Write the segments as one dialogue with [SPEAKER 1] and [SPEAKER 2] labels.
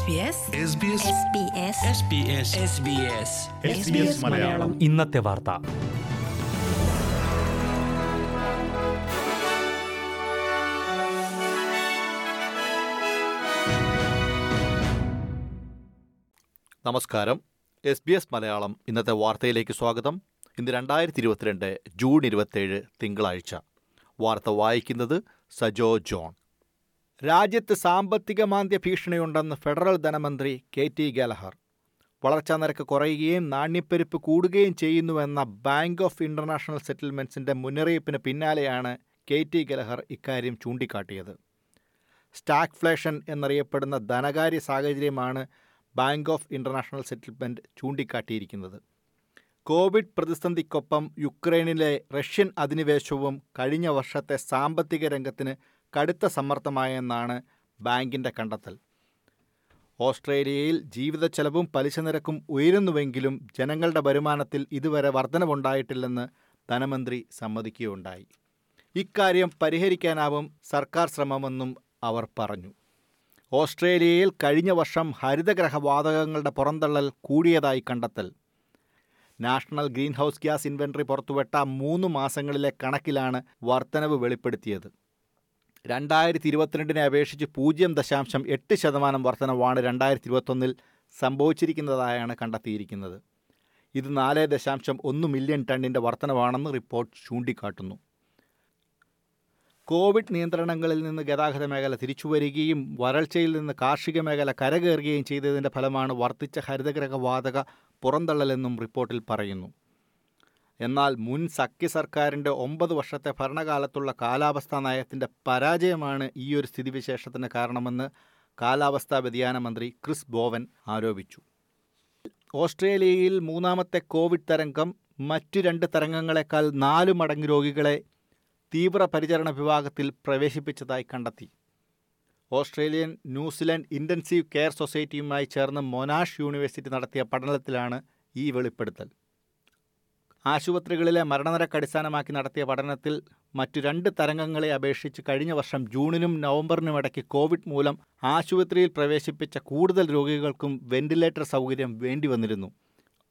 [SPEAKER 1] SBS
[SPEAKER 2] SBS
[SPEAKER 3] SBS Malayalam.
[SPEAKER 4] ഇന്നത്തെ വാർത്ത.
[SPEAKER 5] നമസ്കാരം. എസ് ബി എസ് മലയാളം ഇന്നത്തെ വാർത്തയിലേക്ക് സ്വാഗതം. ഇന്ന് രണ്ടായിരത്തി ഇരുപത്തിരണ്ട് ജൂൺ ഇരുപത്തേഴ് തിങ്കളാഴ്ച. വാർത്ത വായിക്കുന്നത് സജോ ജോൺ. രാജ്യത്ത് സാമ്പത്തിക മാന്ദ്യ ഭീഷണിയുണ്ടെന്ന് ഫെഡറൽ ധനമന്ത്രി കെ ടി ഗലഹർ. വളർച്ചാ നിരക്ക് കുറയുകയും നാണ്യപ്പെരുപ്പ് കൂടുകയും ചെയ്യുന്നുവെന്ന ബാങ്ക് ഓഫ് ഇന്റർനാഷണൽ സെറ്റിൽമെന്റ്സിന്റെ മുന്നറിയിപ്പിന് പിന്നാലെയാണ് കെ ടി ഗലഹർ ഇക്കാര്യം ചൂണ്ടിക്കാട്ടിയത്. സ്റ്റാഗ്ഫ്ലേഷൻ എന്നറിയപ്പെടുന്ന ധനകാര്യ സാഹചര്യമാണ് ബാങ്ക് ഓഫ് ഇന്റർനാഷണൽ സെറ്റിൽമെന്റ് ചൂണ്ടിക്കാട്ടിയിരിക്കുന്നത്. കോവിഡ് പ്രതിസന്ധിക്കൊപ്പം യുക്രൈനിലെ റഷ്യൻ അധിനിവേശവും കഴിഞ്ഞ വർഷത്തെ സാമ്പത്തിക രംഗത്തിന് കടുത്ത സമ്മർദ്ദമായെന്നാണ് ബാങ്കിന്റെ കണ്ടെത്തൽ. ഓസ്ട്രേലിയയിൽ ജീവിത ചെലവും പലിശ നിരക്കും ഉയരുന്നുവെങ്കിലും ജനങ്ങളുടെ വരുമാനത്തിൽ ഇതുവരെ വർധനവുണ്ടായിട്ടില്ലെന്ന് ധനമന്ത്രി സമ്മതിക്കുകയുണ്ടായി. ഇക്കാര്യം പരിഹരിക്കാനാവും സർക്കാർ ശ്രമമെന്നും അവർ പറഞ്ഞു. ഓസ്ട്രേലിയയിൽ കഴിഞ്ഞ വർഷം ഹരിതഗ്രഹ വാതകങ്ങളുടെ പുറന്തള്ളൽ കൂടിയതായി കണ്ടെത്തൽ. National green house gas inventory പുറത്തുവിട്ട മൂന്ന് മാസങ്ങളിലെ കണക്കിലാണ് വർധനവ് വെളിപ്പെടുത്തിയത്. രണ്ടായിരത്തി ഇരുപത്തിരണ്ടിനെ അപേക്ഷിച്ച് പൂജ്യം ദശാംശം എട്ട് ശതമാനം വർധനവാണ് രണ്ടായിരത്തി ഇരുപത്തൊന്നിൽ സംഭവിച്ചിരിക്കുന്നതായാണ് കണ്ടെത്തിയിരിക്കുന്നത്. ഇത് നാല് ദശാംശം ഒന്ന് മില്യൺ ടണ്ണിന്റെ വർധനവാണെന്ന് റിപ്പോർട്ട് ചൂണ്ടിക്കാട്ടുന്നു. കോവിഡ് നിയന്ത്രണങ്ങളിൽ നിന്ന് ഗതാഗത മേഖല തിരിച്ചുവരികയും വരൾച്ചയിൽ നിന്ന് കാർഷിക മേഖല കരകയറുകയും ചെയ്തതിന്റെ ഫലമാണ് വർദ്ധിച്ച ഹരിതഗ്രഹ വാതക പുറന്തള്ളലെന്നും റിപ്പോർട്ടിൽ പറയുന്നു. എന്നാൽ മുൻ സഖ്യ സർക്കാരിന്റെ ഒമ്പത് വർഷത്തെ ഭരണകാലത്തുള്ള കാലാവസ്ഥാ നയത്തിന്റെ പരാജയമാണ് ഈയൊരു സ്ഥിതിവിശേഷത്തിന് കാരണമെന്ന് കാലാവസ്ഥാ വ്യതിയാന മന്ത്രി ക്രിസ് ബോവൻ ആരോപിച്ചു. ഓസ്ട്രേലിയയിൽ മൂന്നാമത്തെ കോവിഡ് തരംഗം മറ്റു രണ്ട് തരംഗങ്ങളെക്കാൾ നാല് മടങ്ങ് രോഗികളെ തീവ്രപരിചരണ വിഭാഗത്തിൽ പ്രവേശിപ്പിച്ചതായി കണ്ടെത്തി. ഓസ്ട്രേലിയൻ ന്യൂസിലൻഡ് ഇന്റൻസീവ് കെയർ സൊസൈറ്റിയുമായി ചേർന്ന് മൊനാഷ് യൂണിവേഴ്സിറ്റി നടത്തിയ പഠനത്തിലാണ് ഈ വെളിപ്പെടുത്തൽ. ആശുപത്രികളിലെ മരണനിരക്ക് അടിസ്ഥാനമാക്കി നടത്തിയ പഠനത്തിൽ മറ്റു രണ്ട് തരംഗങ്ങളെ അപേക്ഷിച്ച് കഴിഞ്ഞ വർഷം ജൂണിനും നവംബറിനും ഇടയ്ക്ക് കോവിഡ് മൂലം ആശുപത്രിയിൽ പ്രവേശിപ്പിച്ച കൂടുതൽ രോഗികൾക്കും വെന്റിലേറ്റർ സൗകര്യം വേണ്ടിവന്നിരുന്നു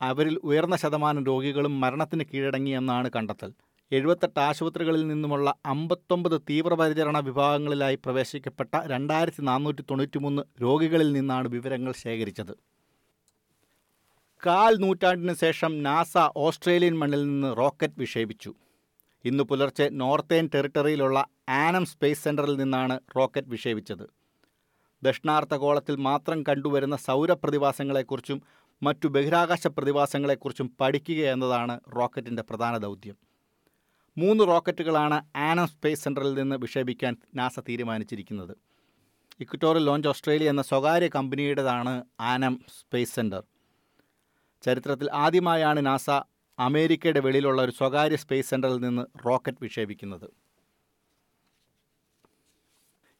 [SPEAKER 5] അവരിൽ ഉയർന്ന ശതമാനം രോഗികളും മരണത്തിന് കീഴടങ്ങിയെന്നാണ് കണ്ടെത്തൽ. എഴുപത്തെട്ട് ആശുപത്രികളിൽ നിന്നുമുള്ള അമ്പത്തൊമ്പത് തീവ്രപരിചരണ വിഭാഗങ്ങളിലായി പ്രവേശിക്കപ്പെട്ട രണ്ടായിരത്തി നാനൂറ്റി തൊണ്ണൂറ്റിമൂന്ന് രോഗികളിൽ നിന്നാണ് വിവരങ്ങൾ ശേഖരിച്ചത്. കാൽ നൂറ്റാണ്ടിന് ശേഷം നാസ ഓസ്ട്രേലിയൻ മണ്ണിൽ നിന്ന് റോക്കറ്റ് വിക്ഷേപിച്ചു. ഇന്ന് പുലർച്ചെ നോർത്തേൺ ടെറിട്ടറിയിലുള്ള ആനം സ്പേസ് സെന്ററിൽ നിന്നാണ് റോക്കറ്റ് വിക്ഷേപിച്ചത്. ദക്ഷിണാർദ്ധഗോളത്തിൽ മാത്രം കണ്ടുവരുന്ന സൗരപ്രതിഭാസങ്ങളെക്കുറിച്ചും മറ്റു ബഹിരാകാശ പ്രതിഭാസങ്ങളെക്കുറിച്ചും പഠിക്കുക എന്നതാണ് റോക്കറ്റിന്റെ പ്രധാന ദൗത്യം. മൂന്ന് റോക്കറ്റുകളാണ് ആനം സ്പേസ് സെന്ററിൽ നിന്ന് വിക്ഷേപിക്കാൻ നാസ തീരുമാനിച്ചിരിക്കുന്നത്. ഇക്വറ്റോറിയൽ ലോഞ്ച് ഓസ്ട്രേലിയ എന്ന സ്വകാര്യ കമ്പനിയുടേതാണ് ആനം സ്പേസ് സെന്റർ ചരിത്രത്തിൽ ആദ്യമായാണ് നാസ അമേരിക്കയുടെ വെളിയിലുള്ള ഒരു സ്വകാര്യ സ്പേസ് സെന്ററിൽ നിന്ന് റോക്കറ്റ് വിക്ഷേപിക്കുന്നത്.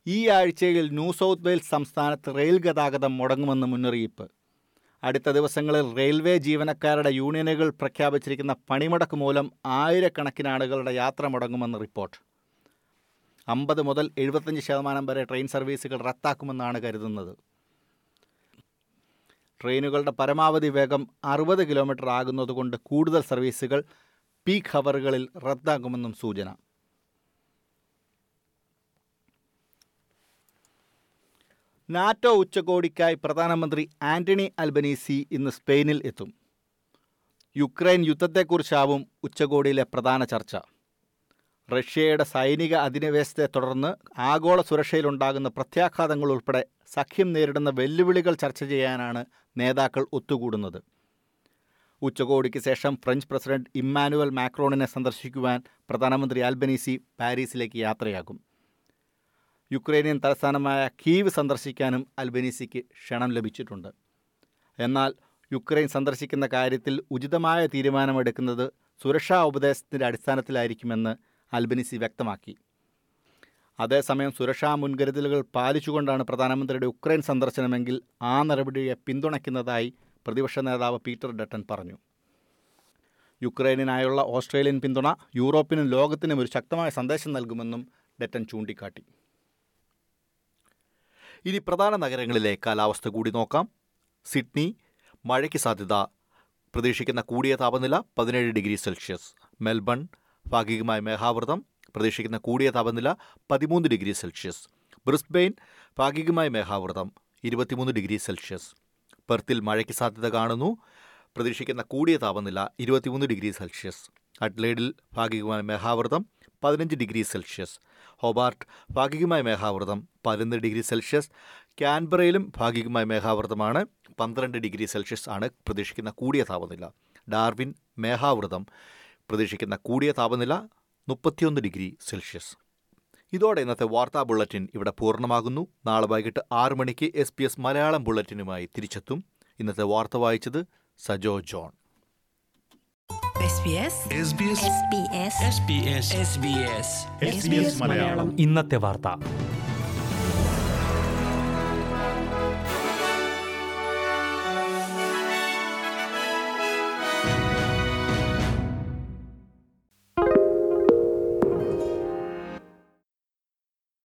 [SPEAKER 5] ഈ ആഴ്ചയിൽ ന്യൂ സൗത്ത് വെയിൽസ് സംസ്ഥാനത്ത് റെയിൽ ഗതാഗതം മുടങ്ങുമെന്ന് മുന്നറിയിപ്പ്. അടുത്ത ദിവസങ്ങളിൽ റെയിൽവേ ജീവനക്കാരുടെ യൂണിയനുകൾ പ്രഖ്യാപിച്ചിരിക്കുന്ന പണിമുടക്ക് മൂലം ആയിരക്കണക്കിന് ആളുകളുടെ യാത്ര മുടങ്ങുമെന്ന് റിപ്പോർട്ട്. അമ്പത് മുതൽ എഴുപത്തഞ്ച് ശതമാനം വരെ ട്രെയിൻ സർവീസുകൾ റദ്ദാക്കുമെന്നാണ് കരുതുന്നത്. ട്രെയിനുകളുടെ പരമാവധി വേഗം അറുപത് കിലോമീറ്റർ ആകുന്നതുകൊണ്ട് കൂടുതൽ സർവീസുകൾ പീക്ക് ഹവറുകളിൽ റദ്ദാക്കുമെന്നും സൂചന. നാറ്റോ ഉച്ചകോടിക്കായി പ്രധാനമന്ത്രി ആന്റണി അൽബനീസി ഇന്ന് സ്പെയിനിൽ എത്തും. യുക്രൈൻ യുദ്ധത്തെക്കുറിച്ചാവും ഉച്ചകോടിയിലെ പ്രധാന ചർച്ച. റഷ്യയുടെ സൈനിക അധിനിവേശത്തെ തുടർന്ന് ആഗോള സുരക്ഷയിലുണ്ടാകുന്ന പ്രത്യാഘാതങ്ങൾ ഉൾപ്പെടെ സഖ്യം നേരിടുന്ന വെല്ലുവിളികൾ ചർച്ച ചെയ്യാനാണ് നേതാക്കൾ ഒത്തുകൂടുന്നത്. ഉച്ചകോടിക്ക് ശേഷം ഫ്രഞ്ച് പ്രസിഡന്റ് ഇമ്മാനുവൽ മാക്രോണിനെ സന്ദർശിക്കുവാൻ പ്രധാനമന്ത്രി ആൽബനീസി പാരീസിലേക്ക് യാത്രയാകും. യുക്രൈനിയൻ തലസ്ഥാനമായ കീവ് സന്ദർശിക്കാനും അൽബനീസിക്ക് ക്ഷണം ലഭിച്ചിട്ടുണ്ട്. എന്നാൽ യുക്രൈൻ സന്ദർശിക്കുന്ന കാര്യത്തിൽ ഉചിതമായ തീരുമാനമെടുക്കുന്നത് സുരക്ഷാ ഉപദേശത്തിന്റെ അടിസ്ഥാനത്തിലായിരിക്കുമെന്ന് അൽബനീസി വ്യക്തമാക്കി. അതേസമയം സുരക്ഷാ മുൻകരുതലുകൾ പാലിച്ചുകൊണ്ടാണ് പ്രധാനമന്ത്രിയുടെ ഉക്രൈൻ സന്ദർശനമെങ്കിൽ ആ നടപടിയെ പിന്തുണയ്ക്കുന്നതായി പ്രതിപക്ഷ നേതാവ് പീറ്റർ ഡട്ടൻ പറഞ്ഞു. യുക്രൈനിനായുള്ള ഓസ്ട്രേലിയൻ പിന്തുണ യൂറോപ്പിനും ലോകത്തിനും ഒരു ശക്തമായ സന്ദേശം നൽകുമെന്നും ഡെറ്റൻ ചൂണ്ടിക്കാട്ടി. ഇനി പ്രധാന നഗരങ്ങളിലെ കാലാവസ്ഥ കൂടി നോക്കാം. സിഡ്നി മഴയ്ക്ക് സാധ്യത. പ്രതീക്ഷിക്കുന്ന കൂടിയ താപനില പതിനേഴ് ഡിഗ്രി സെൽഷ്യസ്. മെൽബൺ ഭാഗികമായ മേഘാവൃതം പ്രതീക്ഷിക്കുന്ന കൂടിയ താപനില പതിമൂന്ന് ഡിഗ്രി സെൽഷ്യസ്. ബ്രിസ്ബെയിൻ ഭാഗികമായ മേഘാവൃതം ഇരുപത്തിമൂന്ന് ഡിഗ്രി സെൽഷ്യസ്. പെർത്തിൽ മഴയ്ക്ക് സാധ്യത കാണുന്നു പ്രതീക്ഷിക്കുന്ന കൂടിയ താപനില ഇരുപത്തിമൂന്ന് ഡിഗ്രി സെൽഷ്യസ്. അഡ്ലേഡിൽ ഭാഗികമായ മേഘാവൃതം പതിനഞ്ച് ഡിഗ്രി സെൽഷ്യസ്. ഹോബാർട്ട് ഭാഗികമായ മേഘാവൃതം പതിനൊന്ന് ഡിഗ്രി സെൽഷ്യസ്. ക്യാൻബറയിലും ഭാഗികമായ മേഘാവൃതമാണ് പന്ത്രണ്ട് ഡിഗ്രി സെൽഷ്യസ് ആണ് പ്രതീക്ഷിക്കുന്ന കൂടിയ താപനില. ഡാർവിൻ മേഘാവൃതം പ്രതീക്ഷിക്കുന്ന കൂടിയ താപനില മുപ്പത്തിയൊന്ന് ഡിഗ്രി സെൽഷ്യസ്. ഇതോടെ ഇന്നത്തെ വാർത്താ ബുള്ളറ്റിൻ ഇവിടെ പൂർണമാകുന്നു. നാളെ വൈകിട്ട് ആറ് മണിക്ക് എസ് പി എസ് മലയാളം ബുള്ളറ്റിനുമായി തിരിച്ചെത്തും. ഇന്നത്തെ വാർത്ത വായിച്ചത് സജോ ജോൺ.
[SPEAKER 2] ഇന്നത്തെ വാർത്ത.